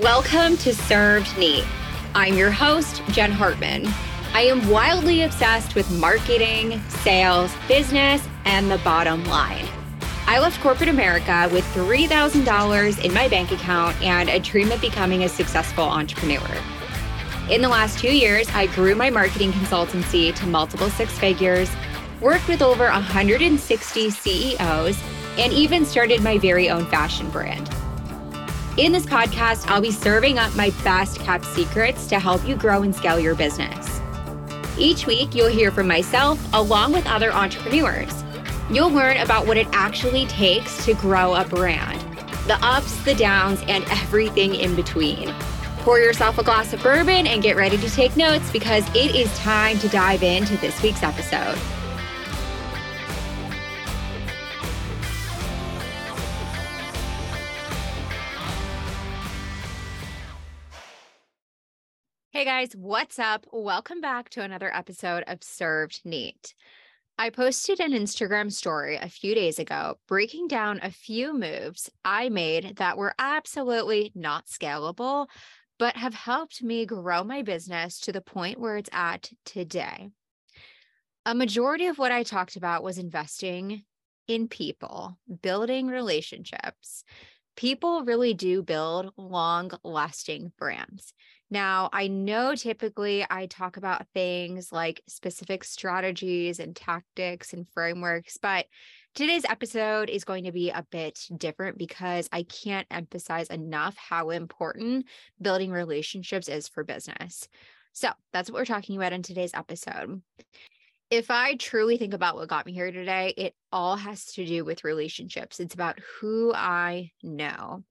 Welcome to Served Neat. I'm your host, Jen Hartman. I am wildly obsessed with marketing, sales, business, and the bottom line. I left corporate America with $3,000 in my bank account and a dream of becoming a successful entrepreneur. In the last two years, I grew my marketing consultancy to multiple six figures, worked with over 160 CEOs, and even started my very own fashion brand. In this podcast, I'll be serving up my best kept secrets to help you grow and scale your business. Each week, you'll hear from myself along with other entrepreneurs. You'll learn about what it actually takes to grow a brand the ups, the downs, and everything in between. Pour yourself a glass of bourbon and get ready to take notes because it is time to dive into this week's episode. Hey guys, what's up? Welcome back to another episode of Served Neat. I posted an Instagram story a few days ago breaking down a few moves I made that were absolutely not scalable, but have helped me grow my business to the point where it's at today. A majority of what I talked about was investing in people, building relationships. People really do build long lasting brands. Now, I know typically I talk about things like specific strategies and tactics and frameworks, but today's episode is going to be a bit different because I can't emphasize enough how important building relationships is for business. So, that's what we're talking about in today's episode. If I truly think about what got me here today, it all has to do with relationships. It's about who I know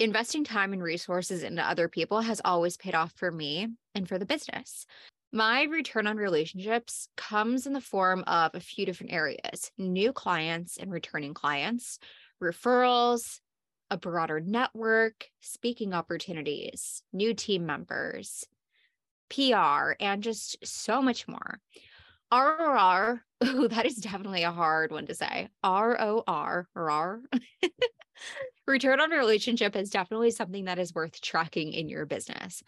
investing time and resources into other people has always paid off for me and for the business. My return on relationships comes in the form of a few different areas new clients and returning clients, referrals, a broader network, speaking opportunities, new team members, PR, and just so much more. ROR, oh, that is definitely a hard one to say. R O R, ROR. return on relationship is definitely something that is worth tracking in your business.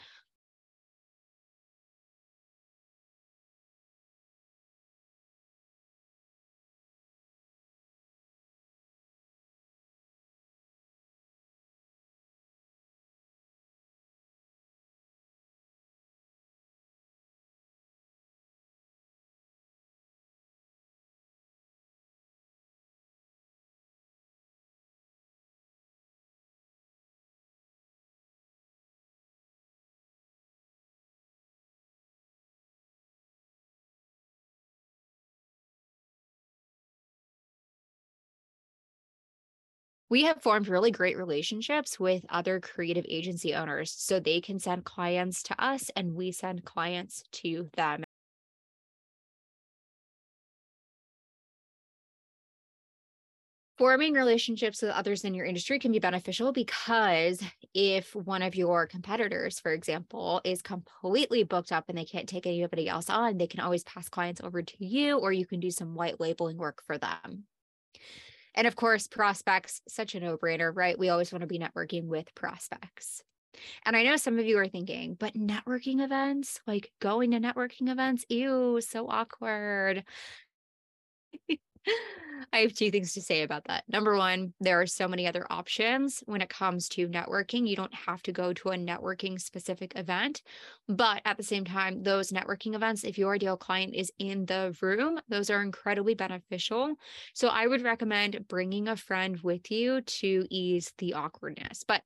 We have formed really great relationships with other creative agency owners so they can send clients to us and we send clients to them. Forming relationships with others in your industry can be beneficial because if one of your competitors, for example, is completely booked up and they can't take anybody else on, they can always pass clients over to you or you can do some white labeling work for them. And of course, prospects, such a no brainer, right? We always want to be networking with prospects. And I know some of you are thinking, but networking events, like going to networking events, ew, so awkward. I have two things to say about that. Number one, there are so many other options when it comes to networking. You don't have to go to a networking specific event. But at the same time, those networking events, if your ideal client is in the room, those are incredibly beneficial. So I would recommend bringing a friend with you to ease the awkwardness. But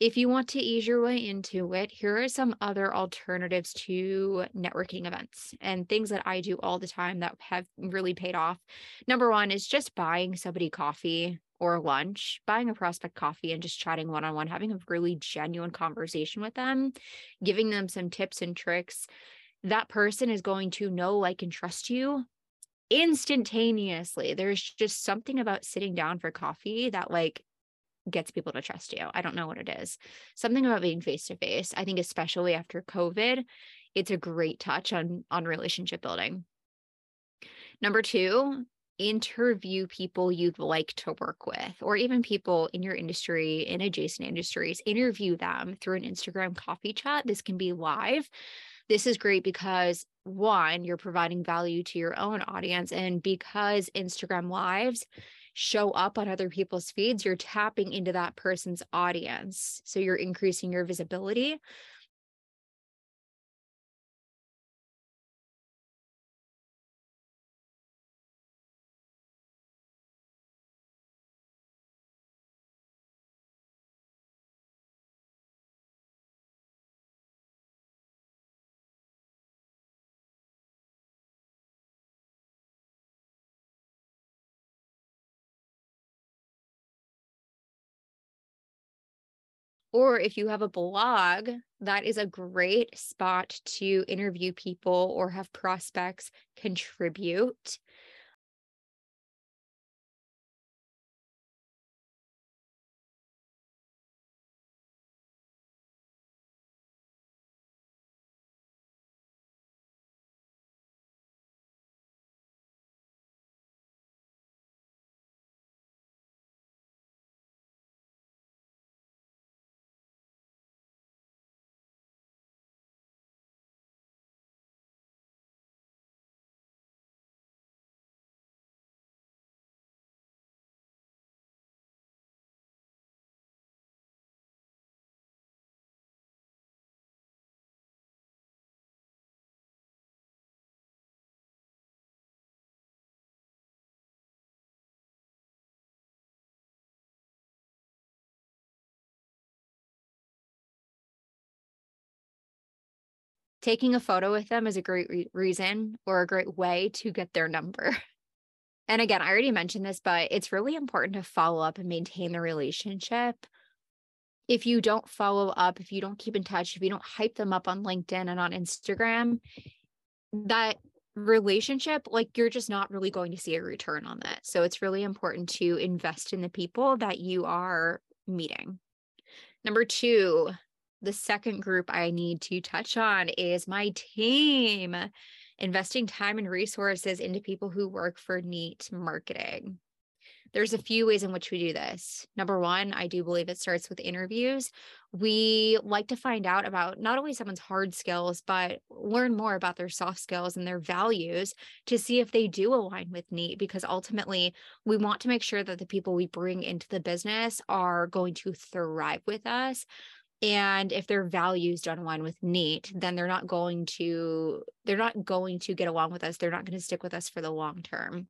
if you want to ease your way into it, here are some other alternatives to networking events and things that I do all the time that have really paid off. Number one is just buying somebody coffee or lunch, buying a prospect coffee and just chatting one on one, having a really genuine conversation with them, giving them some tips and tricks. That person is going to know, like, and trust you instantaneously. There's just something about sitting down for coffee that, like, gets people to trust you. I don't know what it is. Something about being face to face. I think especially after COVID, it's a great touch on on relationship building. Number 2 interview people you'd like to work with, or even people in your industry, in adjacent industries, interview them through an Instagram coffee chat. This can be live. This is great because one, you're providing value to your own audience. And because Instagram lives show up on other people's feeds, you're tapping into that person's audience. So you're increasing your visibility. Or if you have a blog, that is a great spot to interview people or have prospects contribute. Taking a photo with them is a great re- reason or a great way to get their number. And again, I already mentioned this, but it's really important to follow up and maintain the relationship. If you don't follow up, if you don't keep in touch, if you don't hype them up on LinkedIn and on Instagram, that relationship, like you're just not really going to see a return on that. So it's really important to invest in the people that you are meeting. Number two, the second group I need to touch on is my team, investing time and resources into people who work for Neat Marketing. There's a few ways in which we do this. Number one, I do believe it starts with interviews. We like to find out about not only someone's hard skills, but learn more about their soft skills and their values to see if they do align with NEAT, because ultimately we want to make sure that the people we bring into the business are going to thrive with us and if their values don't align with neat then they're not going to they're not going to get along with us. They're not going to stick with us for the long term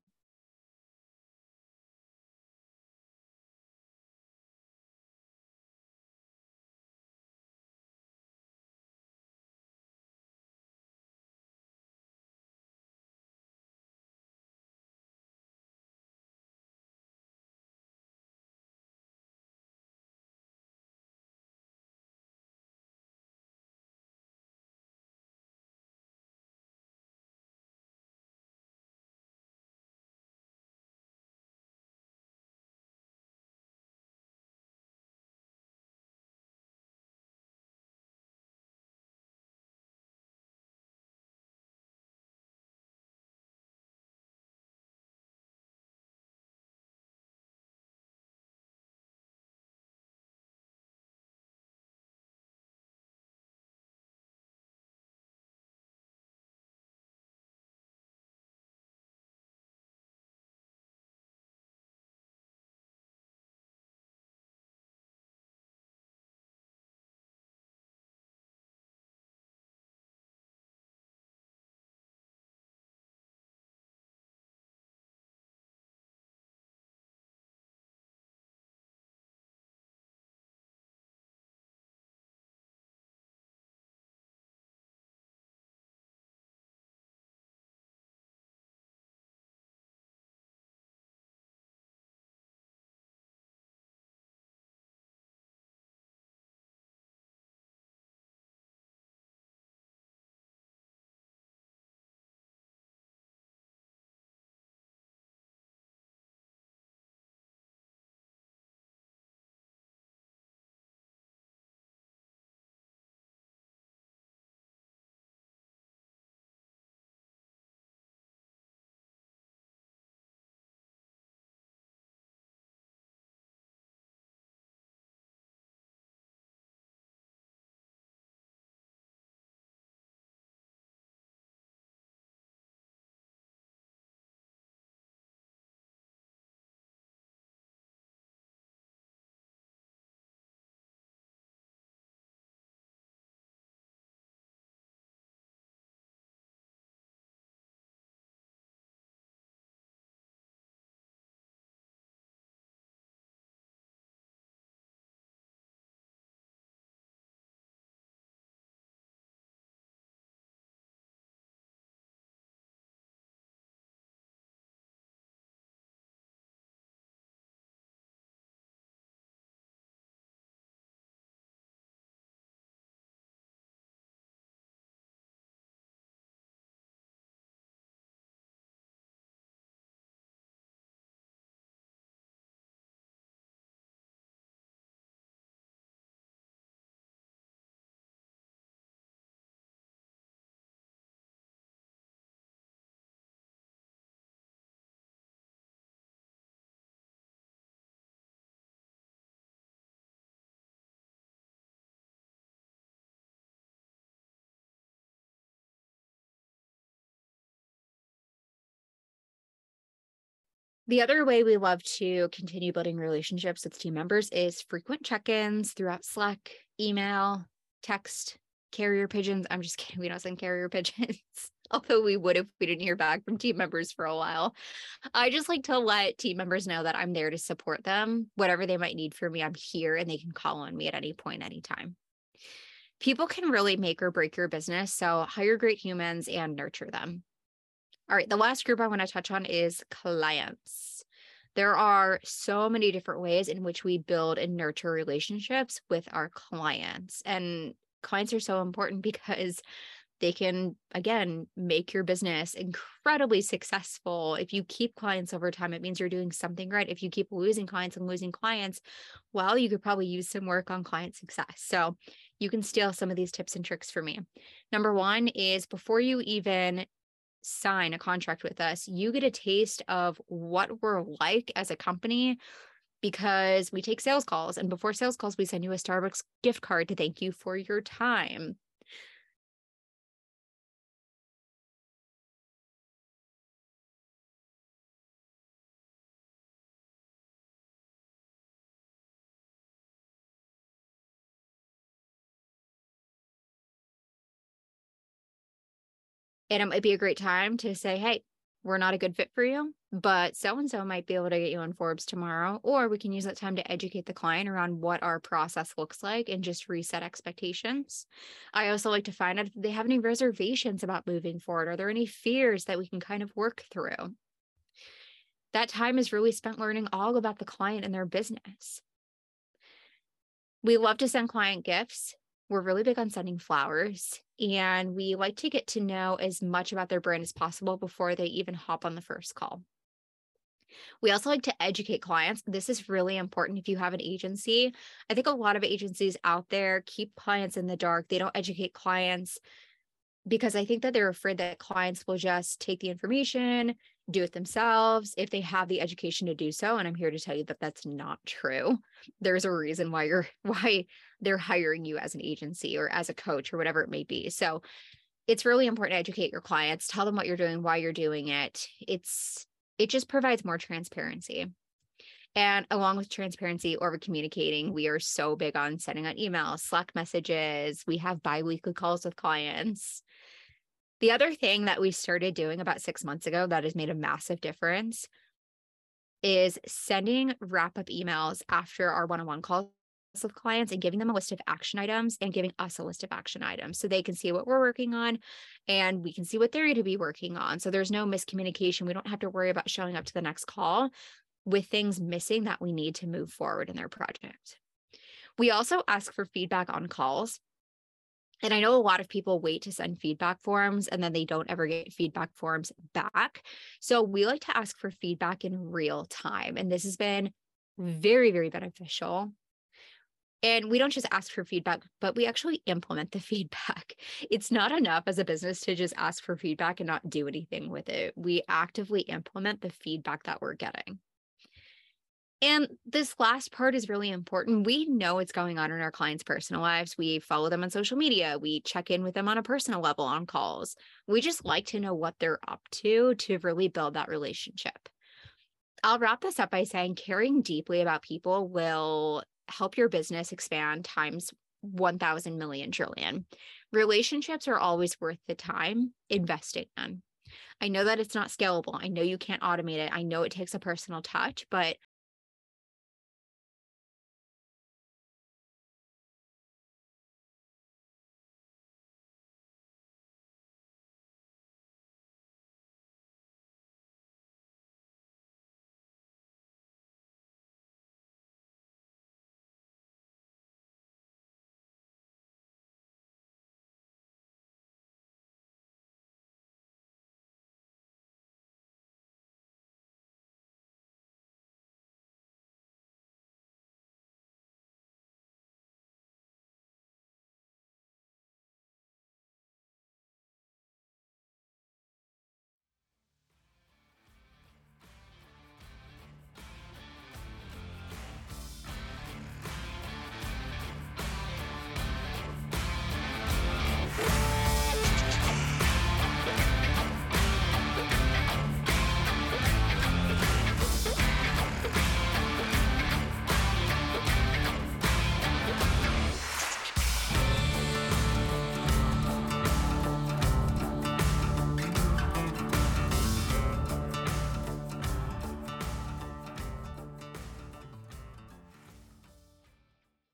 The other way we love to continue building relationships with team members is frequent check ins throughout Slack, email, text, carrier pigeons. I'm just kidding. We don't send carrier pigeons, although we would if we didn't hear back from team members for a while. I just like to let team members know that I'm there to support them. Whatever they might need from me, I'm here and they can call on me at any point, anytime. People can really make or break your business. So hire great humans and nurture them. All right, the last group I want to touch on is clients. There are so many different ways in which we build and nurture relationships with our clients. And clients are so important because they can again make your business incredibly successful if you keep clients over time it means you're doing something right if you keep losing clients and losing clients well you could probably use some work on client success so you can steal some of these tips and tricks for me number one is before you even sign a contract with us, you get a taste of what we're like as a company because we take sales calls. And before sales calls, we send you a Starbucks gift card to thank you for your time. And it might be a great time to say, hey, we're not a good fit for you, but so and so might be able to get you on Forbes tomorrow. Or we can use that time to educate the client around what our process looks like and just reset expectations. I also like to find out if they have any reservations about moving forward. Are there any fears that we can kind of work through? That time is really spent learning all about the client and their business. We love to send client gifts we're really big on sending flowers and we like to get to know as much about their brand as possible before they even hop on the first call. We also like to educate clients. This is really important if you have an agency. I think a lot of agencies out there keep clients in the dark. They don't educate clients because I think that they're afraid that clients will just take the information, do it themselves if they have the education to do so. And I'm here to tell you that that's not true. There's a reason why you're, why they're hiring you as an agency or as a coach or whatever it may be. So it's really important to educate your clients, tell them what you're doing, why you're doing it. It's, it just provides more transparency. And along with transparency over communicating, we are so big on sending out emails, Slack messages. We have biweekly calls with clients. The other thing that we started doing about six months ago that has made a massive difference is sending wrap up emails after our one on one calls with clients and giving them a list of action items and giving us a list of action items so they can see what we're working on and we can see what they're going to be working on. So there's no miscommunication. We don't have to worry about showing up to the next call with things missing that we need to move forward in their project. We also ask for feedback on calls. And I know a lot of people wait to send feedback forms and then they don't ever get feedback forms back. So we like to ask for feedback in real time. And this has been very, very beneficial. And we don't just ask for feedback, but we actually implement the feedback. It's not enough as a business to just ask for feedback and not do anything with it. We actively implement the feedback that we're getting. And this last part is really important. We know what's going on in our clients' personal lives. We follow them on social media. We check in with them on a personal level on calls. We just like to know what they're up to to really build that relationship. I'll wrap this up by saying caring deeply about people will help your business expand times 1000 million trillion. Relationships are always worth the time investing in. I know that it's not scalable. I know you can't automate it. I know it takes a personal touch, but